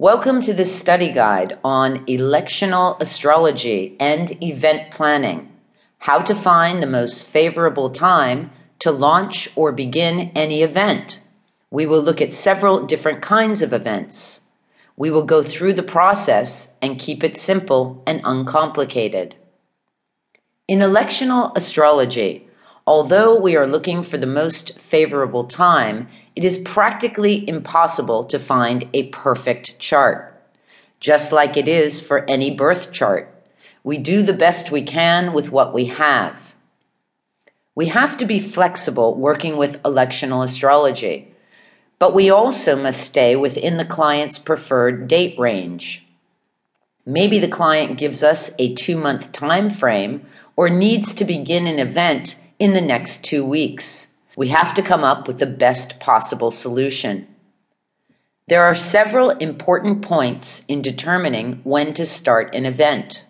Welcome to this study guide on electional astrology and event planning. How to find the most favorable time to launch or begin any event. We will look at several different kinds of events. We will go through the process and keep it simple and uncomplicated. In electional astrology, although we are looking for the most favorable time, it is practically impossible to find a perfect chart. Just like it is for any birth chart, we do the best we can with what we have. We have to be flexible working with electional astrology, but we also must stay within the client's preferred date range. Maybe the client gives us a two month time frame or needs to begin an event in the next two weeks. We have to come up with the best possible solution. There are several important points in determining when to start an event.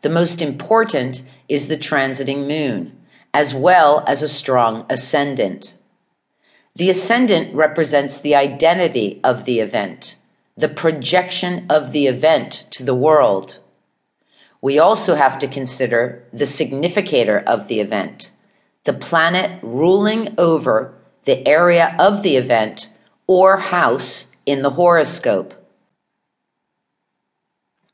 The most important is the transiting moon, as well as a strong ascendant. The ascendant represents the identity of the event, the projection of the event to the world. We also have to consider the significator of the event, the planet ruling over the area of the event or house in the horoscope.